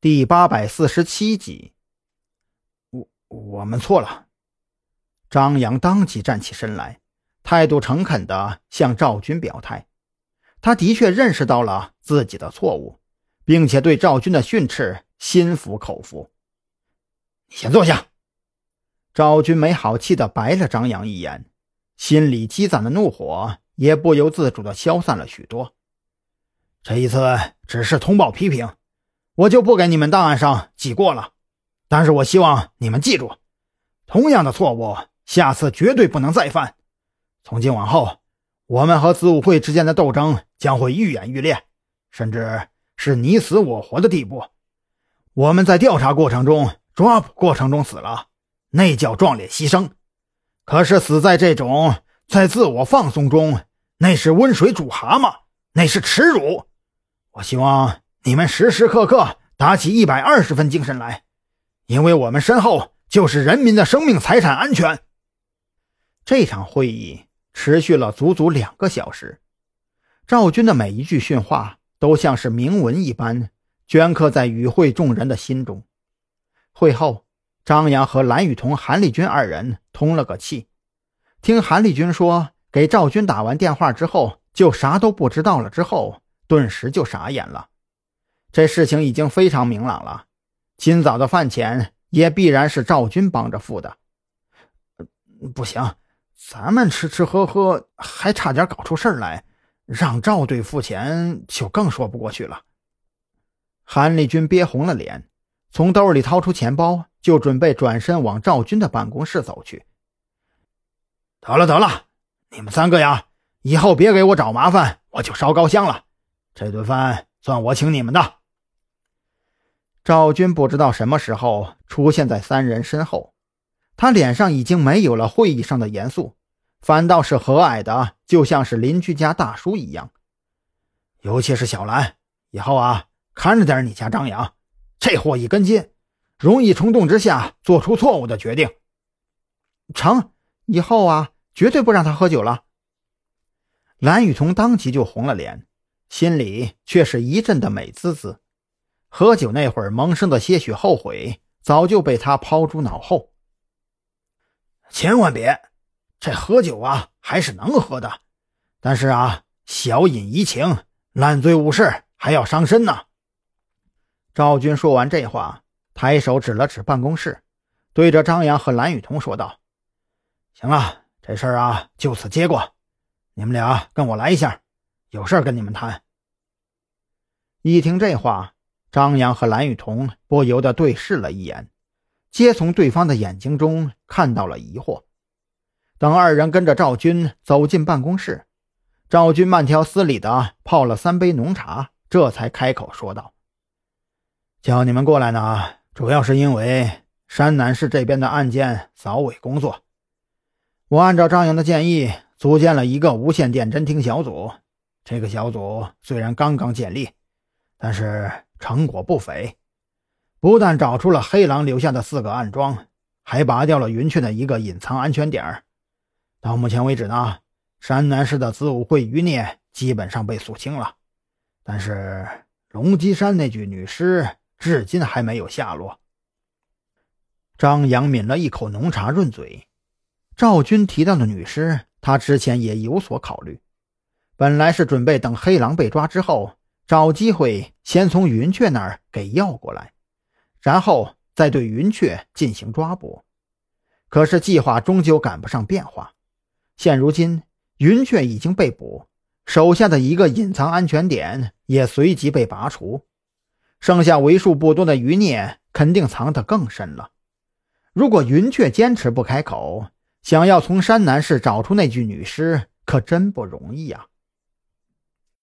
第八百四十七集，我我们错了。张扬当即站起身来，态度诚恳地向赵军表态。他的确认识到了自己的错误，并且对赵军的训斥心服口服。你先坐下。赵军没好气地白了张扬一眼，心里积攒的怒火也不由自主地消散了许多。这一次只是通报批评。我就不给你们档案上记过了，但是我希望你们记住，同样的错误下次绝对不能再犯。从今往后，我们和子午会之间的斗争将会愈演愈烈，甚至是你死我活的地步。我们在调查过程中、抓捕过程中死了，那叫壮烈牺牲；可是死在这种在自我放松中，那是温水煮蛤蟆，那是耻辱。我希望。你们时时刻刻打起一百二十分精神来，因为我们身后就是人民的生命财产安全。这场会议持续了足足两个小时，赵军的每一句训话都像是铭文一般，镌刻在与会众人的心中。会后，张扬和蓝雨桐、韩立军二人通了个气，听韩立军说给赵军打完电话之后就啥都不知道了，之后顿时就傻眼了。这事情已经非常明朗了，今早的饭钱也必然是赵军帮着付的。不行，咱们吃吃喝喝，还差点搞出事来，让赵队付钱就更说不过去了。韩立军憋红了脸，从兜里掏出钱包，就准备转身往赵军的办公室走去。得了得了，你们三个呀，以后别给我找麻烦，我就烧高香了。这顿饭算我请你们的。赵军不知道什么时候出现在三人身后，他脸上已经没有了会议上的严肃，反倒是和蔼的，就像是邻居家大叔一样。尤其是小兰，以后啊，看着点你家张扬，这货一根筋，容易冲动之下做出错误的决定。成，以后啊，绝对不让他喝酒了。蓝雨桐当即就红了脸，心里却是一阵的美滋滋。喝酒那会儿萌生的些许后悔，早就被他抛诸脑后。千万别，这喝酒啊还是能喝的，但是啊，小饮怡情，烂醉误事，还要伤身呢。赵军说完这话，抬手指了指办公室，对着张扬和蓝雨桐说道：“行了，这事儿啊就此接过，你们俩跟我来一下，有事跟你们谈。”一听这话。张扬和蓝雨桐不由得对视了一眼，皆从对方的眼睛中看到了疑惑。等二人跟着赵军走进办公室，赵军慢条斯理的泡了三杯浓茶，这才开口说道：“叫你们过来呢，主要是因为山南市这边的案件扫尾工作，我按照张扬的建议，组建了一个无线电侦听小组。这个小组虽然刚刚建立，但是……”成果不菲，不但找出了黑狼留下的四个暗桩，还拔掉了云雀的一个隐藏安全点。到目前为止呢，山南市的子午会余孽基本上被肃清了，但是龙脊山那具女尸至今还没有下落。张扬抿了一口浓茶润嘴。赵军提到的女尸，他之前也有所考虑，本来是准备等黑狼被抓之后。找机会先从云雀那儿给要过来，然后再对云雀进行抓捕。可是计划终究赶不上变化。现如今，云雀已经被捕，手下的一个隐藏安全点也随即被拔除，剩下为数不多的余孽肯定藏得更深了。如果云雀坚持不开口，想要从山南市找出那具女尸，可真不容易呀。